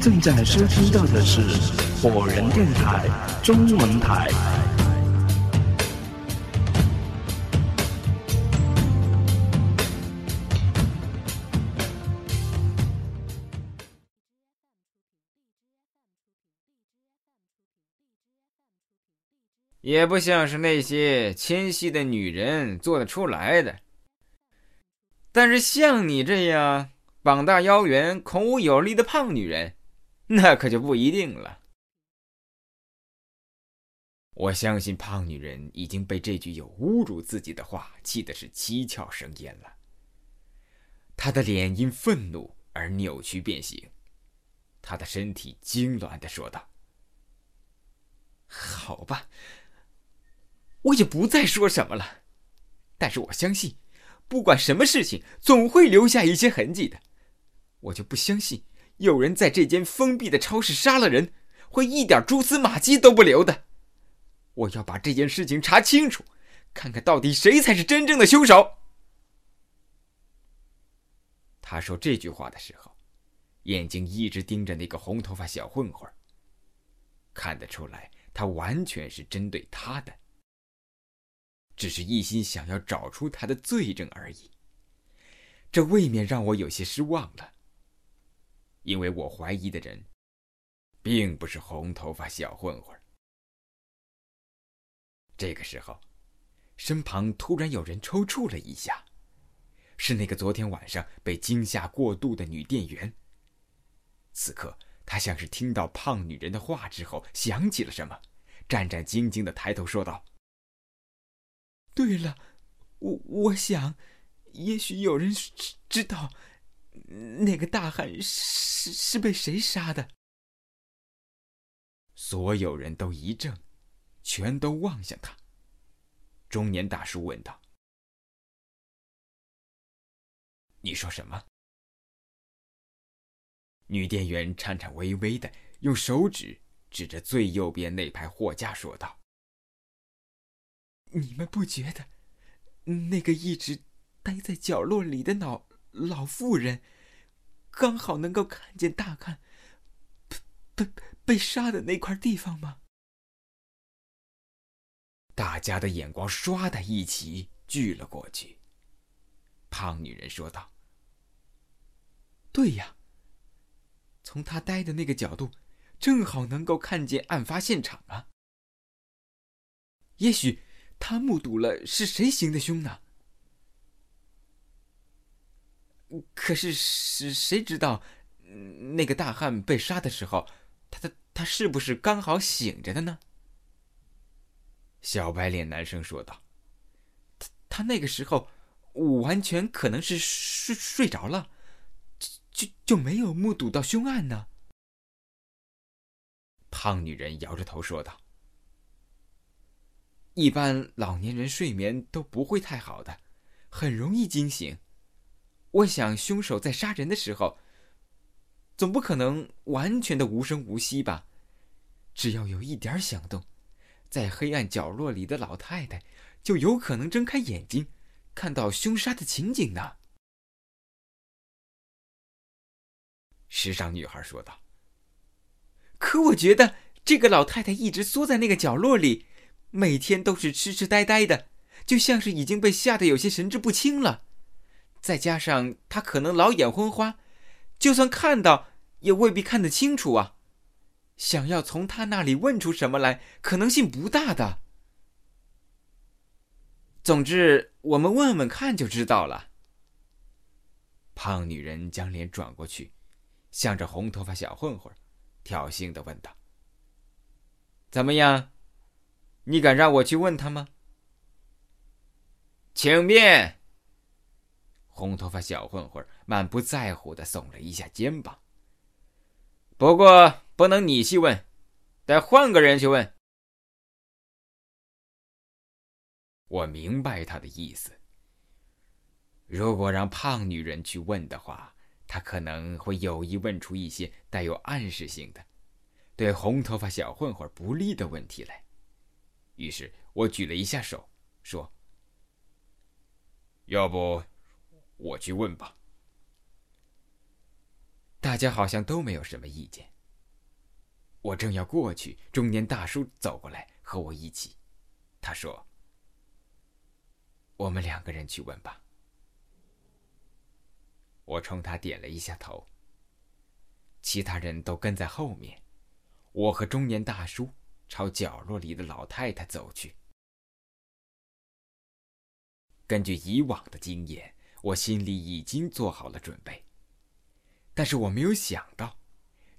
正在收听到的是火人电台中文台。也不像是那些纤细的女人做得出来的。但是像你这样膀大腰圆、孔武有力的胖女人，那可就不一定了。我相信胖女人已经被这句有侮辱自己的话气的是七窍生烟了。她的脸因愤怒而扭曲变形，她的身体痉挛的说道：“好吧。”我也不再说什么了，但是我相信，不管什么事情，总会留下一些痕迹的。我就不相信有人在这间封闭的超市杀了人，会一点蛛丝马迹都不留的。我要把这件事情查清楚，看看到底谁才是真正的凶手。他说这句话的时候，眼睛一直盯着那个红头发小混混看得出来，他完全是针对他的。只是一心想要找出他的罪证而已。这未免让我有些失望了，因为我怀疑的人，并不是红头发小混混。这个时候，身旁突然有人抽搐了一下，是那个昨天晚上被惊吓过度的女店员。此刻，她像是听到胖女人的话之后想起了什么，战战兢兢的抬头说道。对了，我我想，也许有人知知道，那个大汉是是被谁杀的。所有人都一怔，全都望向他。中年大叔问道：“你说什么？”女店员颤颤巍巍的用手指指着最右边那排货架说道。你们不觉得，那个一直待在角落里的脑老妇人，刚好能够看见大汉被被被杀的那块地方吗？大家的眼光唰的一起聚了过去。胖女人说道：“对呀，从他待的那个角度，正好能够看见案发现场啊。也许。”他目睹了是谁行的凶呢？可是是谁知道，那个大汉被杀的时候，他的他是不是刚好醒着的呢？小白脸男生说道：“他他那个时候完全可能是睡睡着了，就就没有目睹到凶案呢。”胖女人摇着头说道。一般老年人睡眠都不会太好的，很容易惊醒。我想凶手在杀人的时候，总不可能完全的无声无息吧？只要有一点响动，在黑暗角落里的老太太就有可能睁开眼睛，看到凶杀的情景呢。时尚女孩说道：“可我觉得这个老太太一直缩在那个角落里。”每天都是痴痴呆呆的，就像是已经被吓得有些神志不清了。再加上他可能老眼昏花，就算看到也未必看得清楚啊。想要从他那里问出什么来，可能性不大的。总之，我们问问看就知道了。胖女人将脸转过去，向着红头发小混混，挑衅的问道：“怎么样？”你敢让我去问他吗？请便。红头发小混混满不在乎的耸了一下肩膀。不过不能你去问，得换个人去问。我明白他的意思。如果让胖女人去问的话，她可能会有意问出一些带有暗示性的、对红头发小混混不利的问题来。于是我举了一下手，说：“要不我去问吧。”大家好像都没有什么意见。我正要过去，中年大叔走过来和我一起。他说：“我们两个人去问吧。”我冲他点了一下头。其他人都跟在后面，我和中年大叔朝角落里的老太太走去。根据以往的经验，我心里已经做好了准备，但是我没有想到。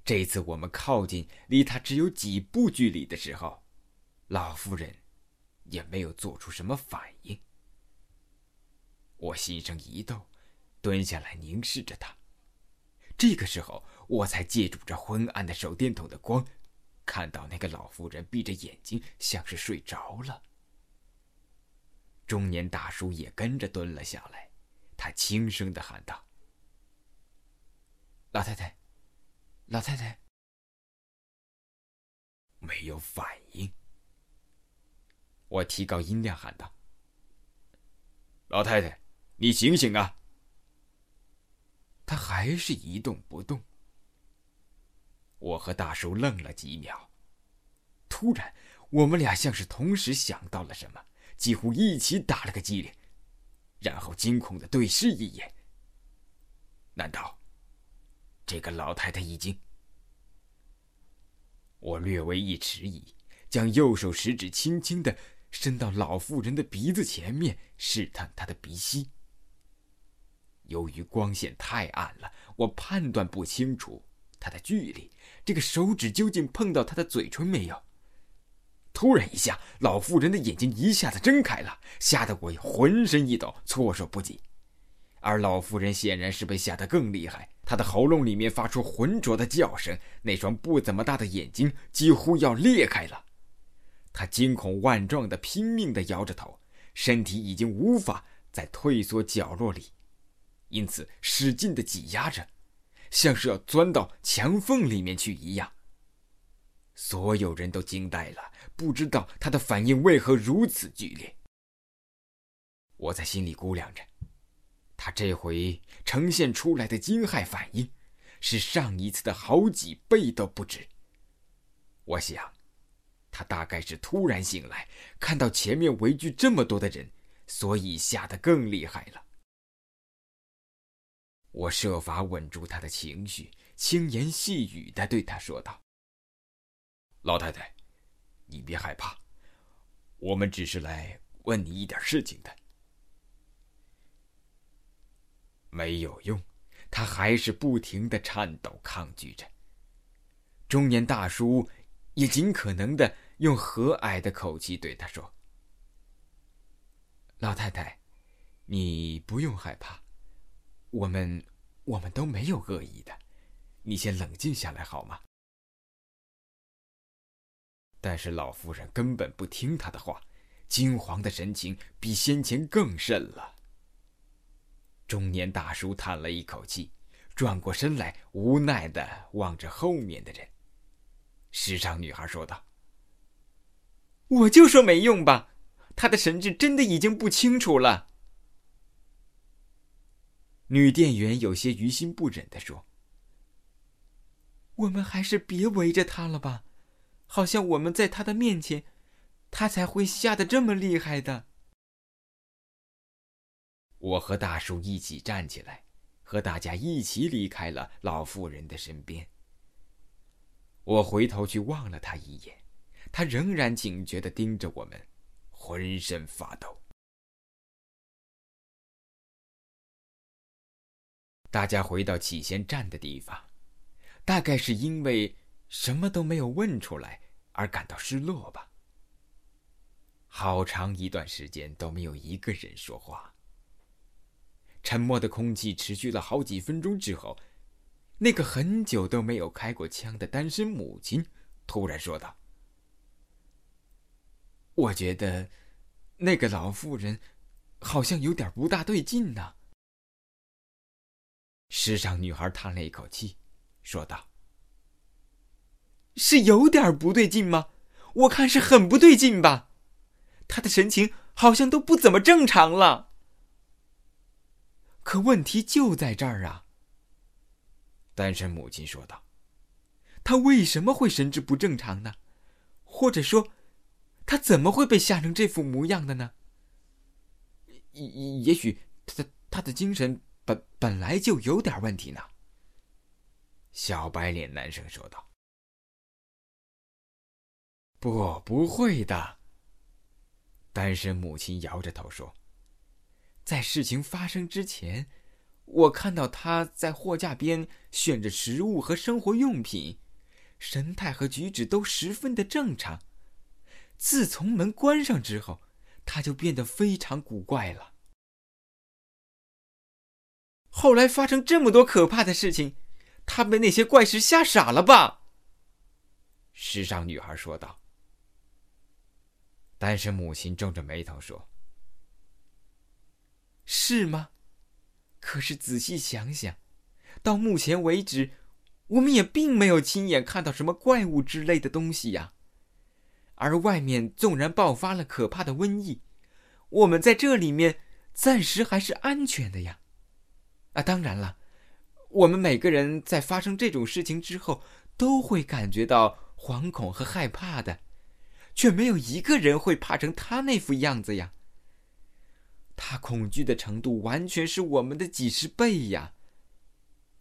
这次我们靠近离他只有几步距离的时候，老妇人也没有做出什么反应。我心生一动，蹲下来凝视着他。这个时候，我才借助着昏暗的手电筒的光，看到那个老妇人闭着眼睛，像是睡着了。中年大叔也跟着蹲了下来，他轻声的喊道：“老太太。”老太太没有反应。我提高音量喊道：“老太太，你醒醒啊！”她还是一动不动。我和大叔愣了几秒，突然，我们俩像是同时想到了什么，几乎一起打了个激灵，然后惊恐的对视一眼。难道？这个老太太已经……我略微一迟疑，将右手食指轻轻的伸到老妇人的鼻子前面，试探她的鼻息。由于光线太暗了，我判断不清楚她的距离。这个手指究竟碰到她的嘴唇没有？突然一下，老妇人的眼睛一下子睁开了，吓得我浑身一抖，措手不及。而老妇人显然是被吓得更厉害，她的喉咙里面发出浑浊的叫声，那双不怎么大的眼睛几乎要裂开了。她惊恐万状的拼命的摇着头，身体已经无法再退缩角落里，因此使劲的挤压着，像是要钻到墙缝里面去一样。所有人都惊呆了，不知道他的反应为何如此剧烈。我在心里估量着。他这回呈现出来的惊骇反应，是上一次的好几倍都不止。我想，他大概是突然醒来，看到前面围聚这么多的人，所以吓得更厉害了。我设法稳住他的情绪，轻言细语的对他说道：“老太太，你别害怕，我们只是来问你一点事情的。”没有用，他还是不停的颤抖抗拒着。中年大叔也尽可能的用和蔼的口气对他说：“老太太，你不用害怕，我们我们都没有恶意的，你先冷静下来好吗？”但是老妇人根本不听他的话，惊惶的神情比先前更甚了。中年大叔叹了一口气，转过身来，无奈的望着后面的人。时尚女孩说道：“我就说没用吧，他的神志真的已经不清楚了。”女店员有些于心不忍的说：“我们还是别围着他了吧，好像我们在他的面前，他才会吓得这么厉害的。”我和大叔一起站起来，和大家一起离开了老妇人的身边。我回头去望了他一眼，他仍然警觉的盯着我们，浑身发抖。大家回到起先站的地方，大概是因为什么都没有问出来而感到失落吧。好长一段时间都没有一个人说话。沉默的空气持续了好几分钟之后，那个很久都没有开过枪的单身母亲突然说道：“我觉得，那个老妇人好像有点不大对劲呢。”时尚女孩叹了一口气，说道：“是有点不对劲吗？我看是很不对劲吧，她的神情好像都不怎么正常了。”可问题就在这儿啊！单身母亲说道：“他为什么会神志不正常呢？或者说，他怎么会被吓成这副模样的呢？也也许他的他的精神本本来就有点问题呢。”小白脸男生说道：“不，不会的。”单身母亲摇着头说：“在事情发生之前，我看到他在货架边选着食物和生活用品，神态和举止都十分的正常。自从门关上之后，他就变得非常古怪了。后来发生这么多可怕的事情。”他被那些怪事吓傻了吧？时尚女孩说道。但是母亲皱着眉头说：“是吗？可是仔细想想，到目前为止，我们也并没有亲眼看到什么怪物之类的东西呀。而外面纵然爆发了可怕的瘟疫，我们在这里面暂时还是安全的呀。啊，当然了。”我们每个人在发生这种事情之后，都会感觉到惶恐和害怕的，却没有一个人会怕成他那副样子呀。他恐惧的程度完全是我们的几十倍呀！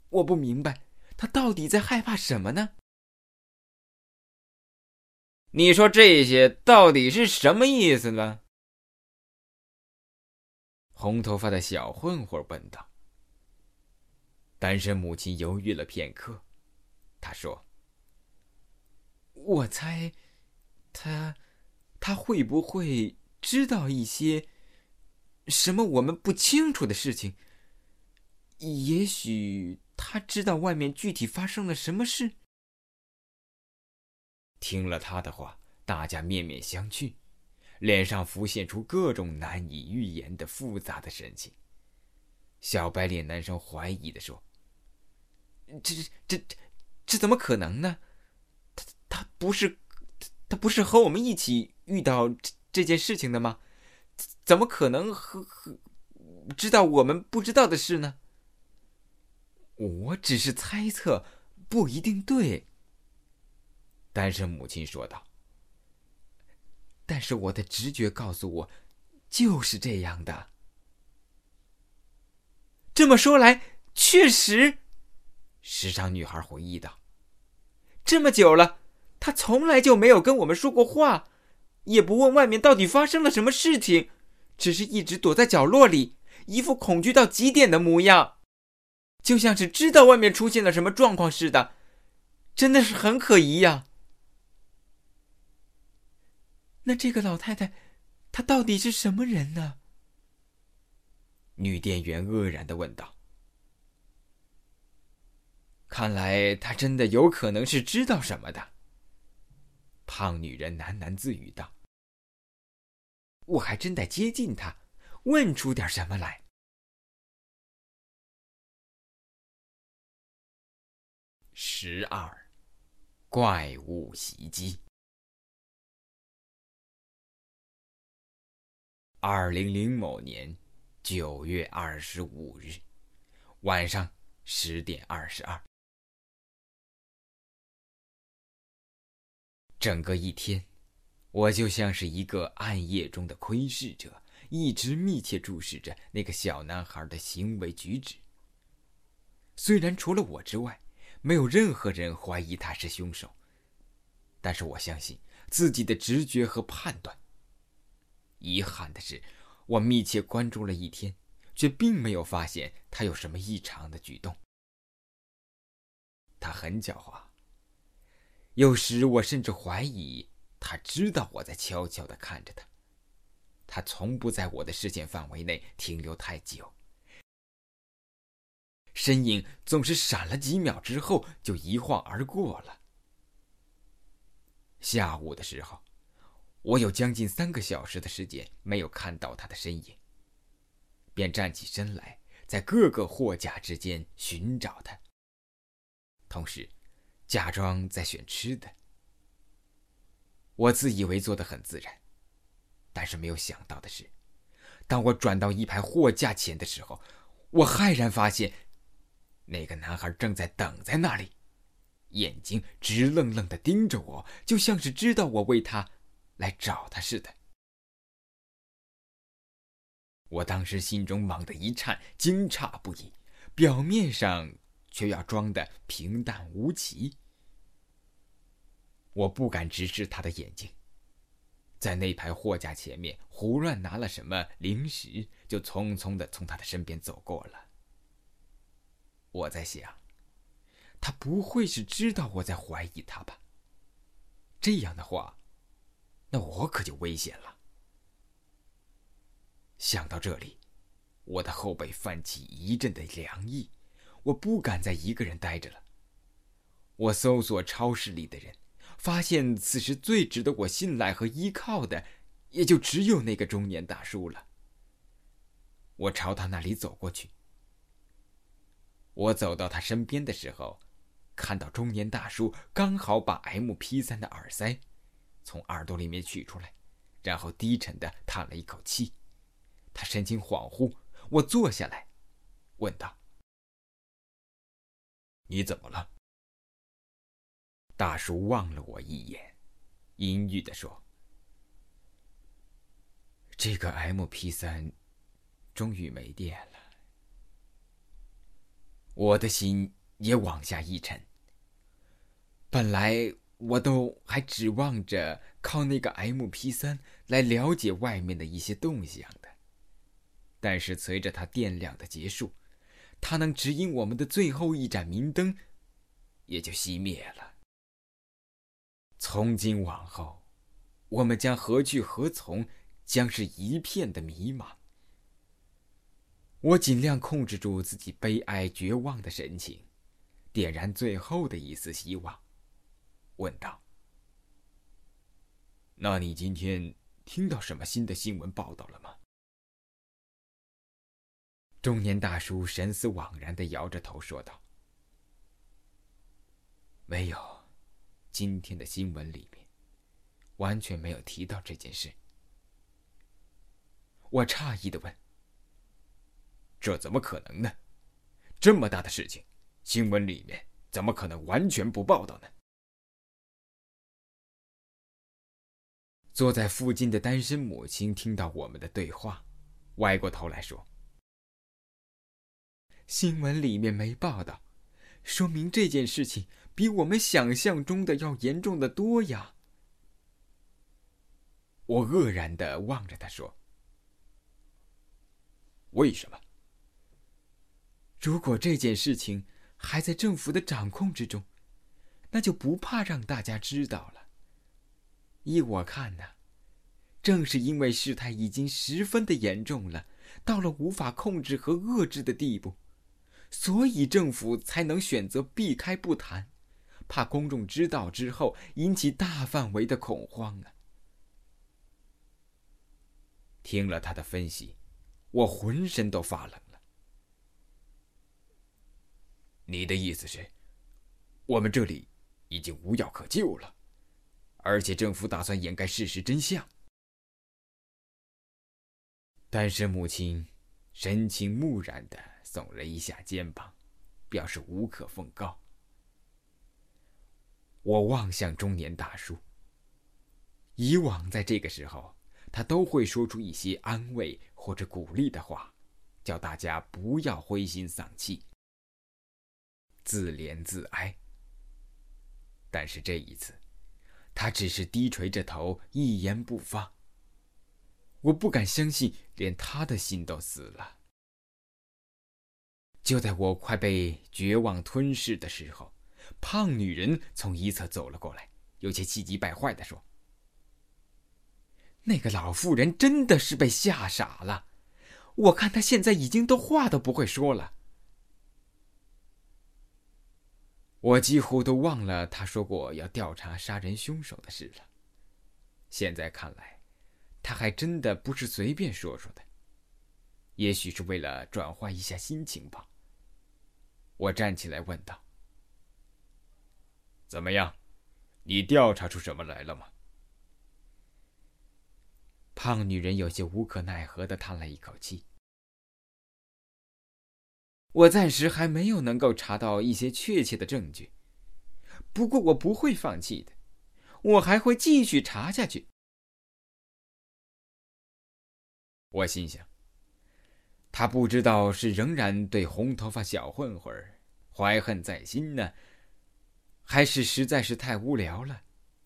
我不明白，他到底在害怕什么呢？你说这些到底是什么意思呢？红头发的小混混问道。单身母亲犹豫了片刻，她说：“我猜，他，他会不会知道一些什么我们不清楚的事情？也许他知道外面具体发生了什么事。”听了他的话，大家面面相觑，脸上浮现出各种难以预言的复杂的神情。小白脸男生怀疑的说。这这这这怎么可能呢？他他不是他不是和我们一起遇到这这件事情的吗？怎么可能和和知道我们不知道的事呢？我只是猜测，不一定对。单身母亲说道。但是我的直觉告诉我，就是这样的。这么说来，确实。时尚女孩回忆道：“这么久了，他从来就没有跟我们说过话，也不问外面到底发生了什么事情，只是一直躲在角落里，一副恐惧到极点的模样，就像是知道外面出现了什么状况似的，真的是很可疑呀。”那这个老太太，她到底是什么人呢？女店员愕然的问道。看来他真的有可能是知道什么的。胖女人喃喃自语道：“我还真得接近他，问出点什么来。”十二，怪物袭击。二零零某年九月二十五日晚上十点二十二。整个一天，我就像是一个暗夜中的窥视者，一直密切注视着那个小男孩的行为举止。虽然除了我之外，没有任何人怀疑他是凶手，但是我相信自己的直觉和判断。遗憾的是，我密切关注了一天，却并没有发现他有什么异常的举动。他很狡猾。有时我甚至怀疑，他知道我在悄悄的看着他。他从不在我的视线范围内停留太久，身影总是闪了几秒之后就一晃而过了。下午的时候，我有将近三个小时的时间没有看到他的身影，便站起身来，在各个货架之间寻找他，同时。假装在选吃的，我自以为做的很自然，但是没有想到的是，当我转到一排货架前的时候，我骇然发现，那个男孩正在等在那里，眼睛直愣愣的盯着我，就像是知道我为他来找他似的。我当时心中猛地一颤，惊诧不已，表面上却要装的平淡无奇。我不敢直视他的眼睛，在那排货架前面胡乱拿了什么零食，就匆匆的从他的身边走过了。我在想，他不会是知道我在怀疑他吧？这样的话，那我可就危险了。想到这里，我的后背泛起一阵的凉意，我不敢再一个人待着了。我搜索超市里的人，发现此时最值得我信赖和依靠的，也就只有那个中年大叔了。我朝他那里走过去。我走到他身边的时候，看到中年大叔刚好把 M P 三的耳塞从耳朵里面取出来，然后低沉的叹了一口气。他神情恍惚，我坐下来，问道：“你怎么了？”大叔望了我一眼，阴郁的说：“这个 M P 三终于没电了。”我的心也往下一沉。本来我都还指望着靠那个 M P 三来了解外面的一些动向的。但是随着它电量的结束，它能指引我们的最后一盏明灯，也就熄灭了。从今往后，我们将何去何从，将是一片的迷茫。我尽量控制住自己悲哀绝望的神情，点燃最后的一丝希望，问道：“那你今天听到什么新的新闻报道了吗？”中年大叔神思惘然的摇着头说道：“没有，今天的新闻里面完全没有提到这件事。”我诧异的问：“这怎么可能呢？这么大的事情，新闻里面怎么可能完全不报道呢？”坐在附近的单身母亲听到我们的对话，歪过头来说。新闻里面没报道，说明这件事情比我们想象中的要严重的多呀。我愕然的望着他说：“为什么？如果这件事情还在政府的掌控之中，那就不怕让大家知道了。依我看呢，正是因为事态已经十分的严重了，到了无法控制和遏制的地步。”所以政府才能选择避开不谈，怕公众知道之后引起大范围的恐慌啊！听了他的分析，我浑身都发冷了。你的意思是，我们这里已经无药可救了，而且政府打算掩盖事实真相？单身母亲神情木然的。耸了一下肩膀，表示无可奉告。我望向中年大叔。以往在这个时候，他都会说出一些安慰或者鼓励的话，叫大家不要灰心丧气、自怜自哀。但是这一次，他只是低垂着头，一言不发。我不敢相信，连他的心都死了。就在我快被绝望吞噬的时候，胖女人从一侧走了过来，有些气急败坏的说：“那个老妇人真的是被吓傻了，我看她现在已经都话都不会说了。”我几乎都忘了她说过要调查杀人凶手的事了。现在看来，她还真的不是随便说说的，也许是为了转换一下心情吧。我站起来问道：“怎么样，你调查出什么来了吗？”胖女人有些无可奈何的叹了一口气：“我暂时还没有能够查到一些确切的证据，不过我不会放弃的，我还会继续查下去。我心想，他不知道是仍然对红头发小混混怀恨在心呢，还是实在是太无聊了，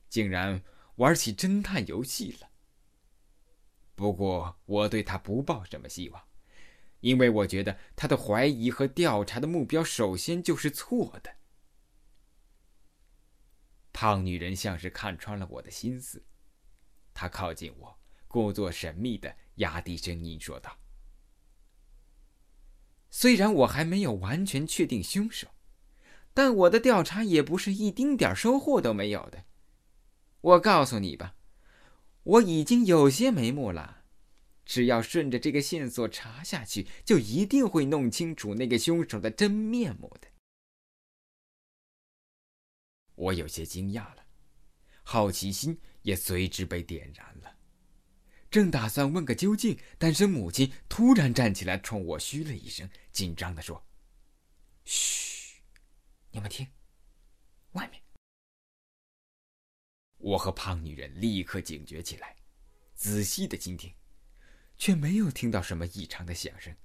竟然玩起侦探游戏了。不过我对他不抱什么希望。因为我觉得他的怀疑和调查的目标首先就是错的。胖女人像是看穿了我的心思，她靠近我，故作神秘的压低声音说道：“虽然我还没有完全确定凶手，但我的调查也不是一丁点收获都没有的。我告诉你吧，我已经有些眉目了。”只要顺着这个线索查下去，就一定会弄清楚那个凶手的真面目的。我有些惊讶了，好奇心也随之被点燃了。正打算问个究竟，但是母亲突然站起来，冲我嘘了一声，紧张的说：“嘘，你们听，外面。”我和胖女人立刻警觉起来，仔细的倾听。却没有听到什么异常的响声。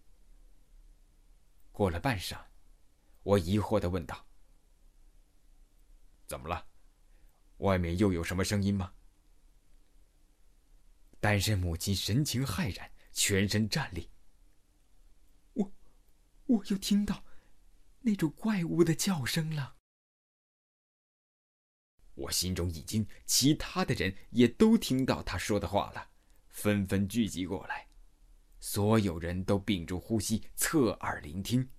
过了半晌，我疑惑的问道：“怎么了？外面又有什么声音吗？”单身母亲神情骇然，全身战栗。我，我又听到那种怪物的叫声了。我心中一惊，其他的人也都听到他说的话了。纷纷聚集过来，所有人都屏住呼吸，侧耳聆听。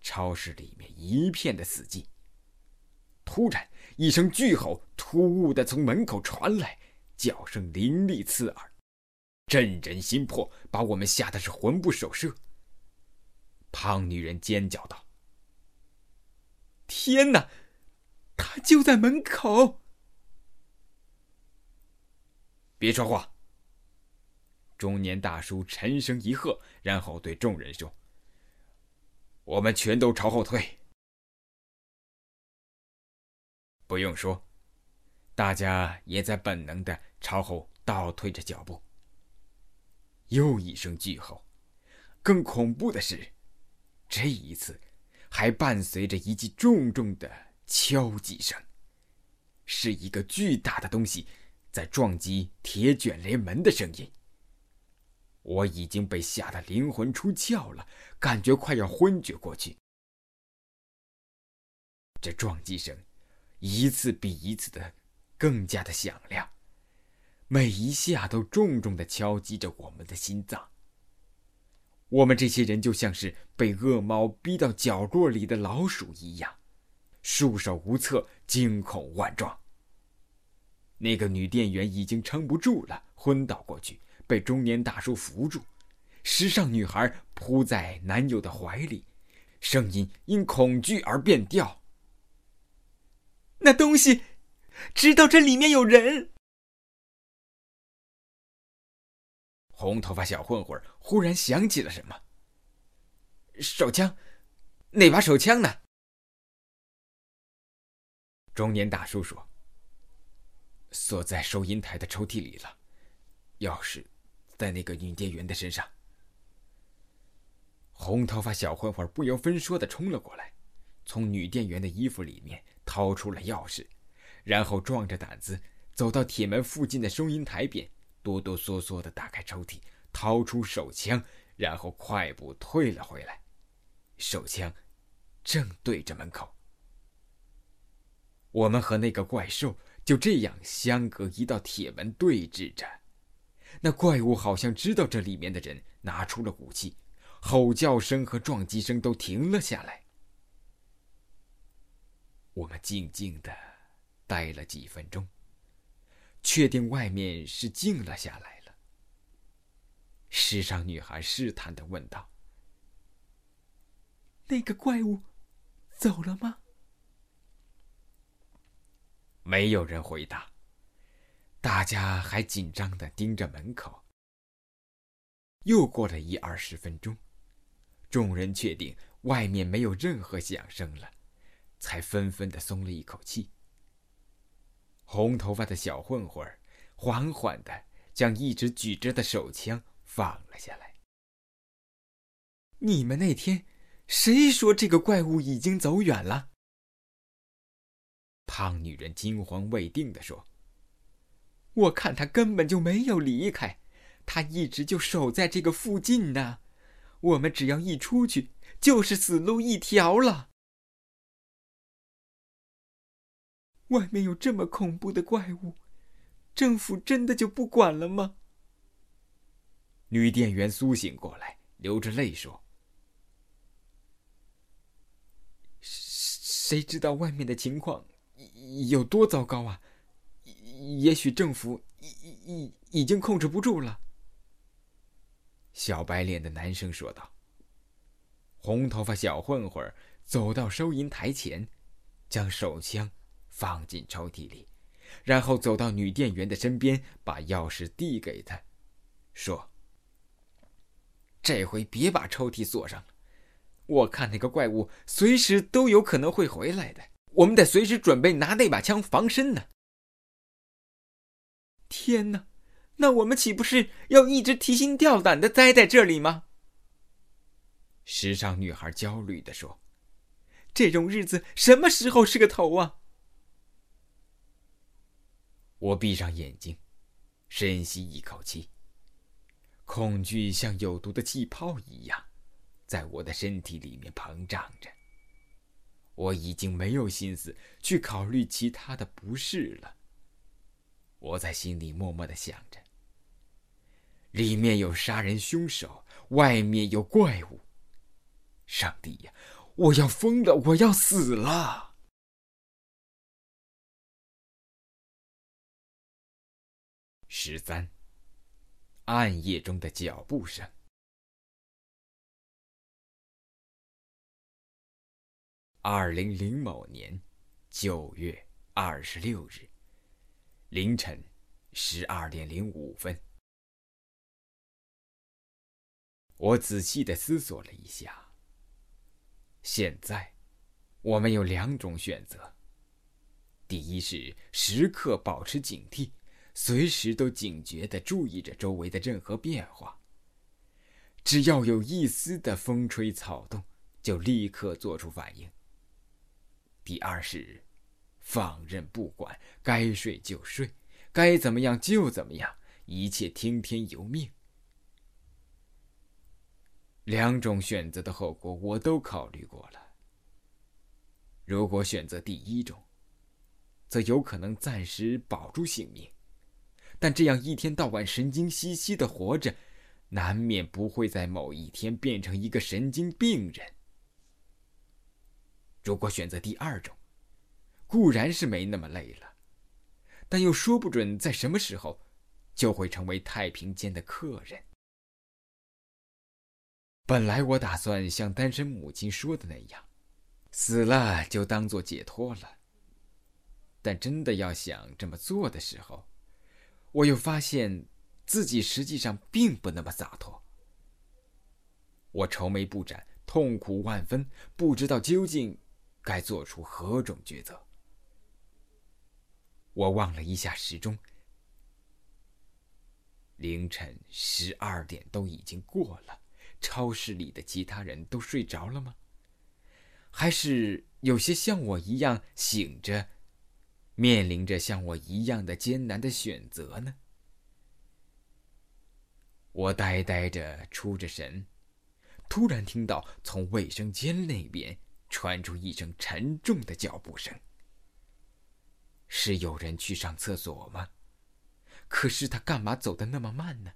超市里面一片的死寂。突然，一声巨吼突兀的从门口传来，叫声凌厉刺耳，震人心魄，把我们吓得是魂不守舍。胖女人尖叫道：“天哪，他就在门口！”别说话。中年大叔沉声一喝，然后对众人说：“我们全都朝后退。”不用说，大家也在本能的朝后倒退着脚步。又一声巨吼，更恐怖的是，这一次还伴随着一记重重的敲击声，是一个巨大的东西在撞击铁卷帘门的声音。我已经被吓得灵魂出窍了，感觉快要昏厥过去。这撞击声，一次比一次的更加的响亮，每一下都重重的敲击着我们的心脏。我们这些人就像是被恶猫逼到角落里的老鼠一样，束手无策，惊恐万状。那个女店员已经撑不住了，昏倒过去。被中年大叔扶住，时尚女孩扑在男友的怀里，声音因恐惧而变调：“那东西知道这里面有人。”红头发小混混忽然想起了什么：“手枪，那把手枪呢？”中年大叔说：“锁在收银台的抽屉里了，钥匙。”在那个女店员的身上，红头发小混混不由分说的冲了过来，从女店员的衣服里面掏出了钥匙，然后壮着胆子走到铁门附近的收银台边，哆哆嗦嗦的打开抽屉，掏出手枪，然后快步退了回来，手枪正对着门口。我们和那个怪兽就这样相隔一道铁门对峙着。那怪物好像知道这里面的人拿出了武器，吼叫声和撞击声都停了下来。我们静静的待了几分钟，确定外面是静了下来了。时尚女孩试探的问道：“那个怪物走了吗？”没有人回答。大家还紧张的盯着门口。又过了一二十分钟，众人确定外面没有任何响声了，才纷纷的松了一口气。红头发的小混混缓缓的将一直举着的手枪放了下来。你们那天谁说这个怪物已经走远了？胖女人惊魂未定的说：“我看他根本就没有离开，他一直就守在这个附近呢。我们只要一出去，就是死路一条了。”外面有这么恐怖的怪物，政府真的就不管了吗？女店员苏醒过来，流着泪说：“谁知道外面的情况有多糟糕啊？也许政府已已已经控制不住了。”小白脸的男生说道。红头发小混混走到收银台前，将手枪。放进抽屉里，然后走到女店员的身边，把钥匙递给她，说：“这回别把抽屉锁上了，我看那个怪物随时都有可能会回来的，我们得随时准备拿那把枪防身呢。”天哪，那我们岂不是要一直提心吊胆的待在这里吗？时尚女孩焦虑的说：“这种日子什么时候是个头啊？”我闭上眼睛，深吸一口气。恐惧像有毒的气泡一样，在我的身体里面膨胀着。我已经没有心思去考虑其他的不适了。我在心里默默的想着：里面有杀人凶手，外面有怪物。上帝呀，我要疯了！我要死了！十三。暗夜中的脚步声。二零零某年九月二十六日凌晨十二点零五分，我仔细的思索了一下。现在，我们有两种选择：第一是时刻保持警惕。随时都警觉的注意着周围的任何变化。只要有一丝的风吹草动，就立刻做出反应。第二是放任不管，该睡就睡，该怎么样就怎么样，一切听天由命。两种选择的后果我都考虑过了。如果选择第一种，则有可能暂时保住性命。但这样一天到晚神经兮兮的活着，难免不会在某一天变成一个神经病人。如果选择第二种，固然是没那么累了，但又说不准在什么时候就会成为太平间的客人。本来我打算像单身母亲说的那样，死了就当做解脱了。但真的要想这么做的时候，我又发现自己实际上并不那么洒脱。我愁眉不展，痛苦万分，不知道究竟该做出何种抉择。我望了一下时钟，凌晨十二点都已经过了。超市里的其他人都睡着了吗？还是有些像我一样醒着？面临着像我一样的艰难的选择呢？我呆呆着，出着神，突然听到从卫生间那边传出一声沉重的脚步声。是有人去上厕所吗？可是他干嘛走的那么慢呢？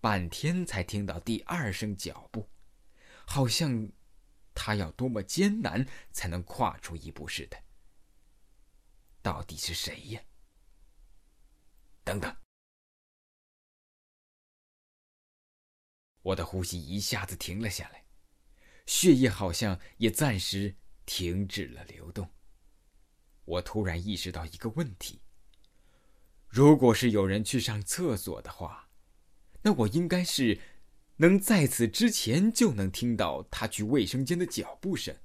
半天才听到第二声脚步，好像他要多么艰难才能跨出一步似的。到底是谁呀？等等，我的呼吸一下子停了下来，血液好像也暂时停止了流动。我突然意识到一个问题：如果是有人去上厕所的话，那我应该是能在此之前就能听到他去卫生间的脚步声，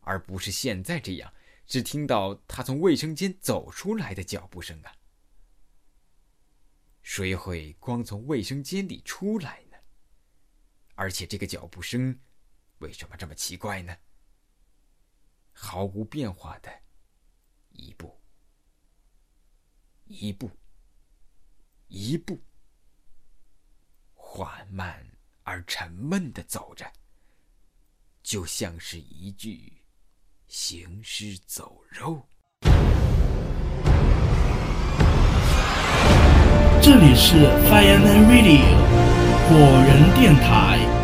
而不是现在这样只听到他从卫生间走出来的脚步声啊？谁会光从卫生间里出来呢？而且这个脚步声为什么这么奇怪呢？毫无变化的，一步，一步，一步，缓慢。而沉闷的走着，就像是一句行尸走肉。这里是 Fireman Radio 火人电台。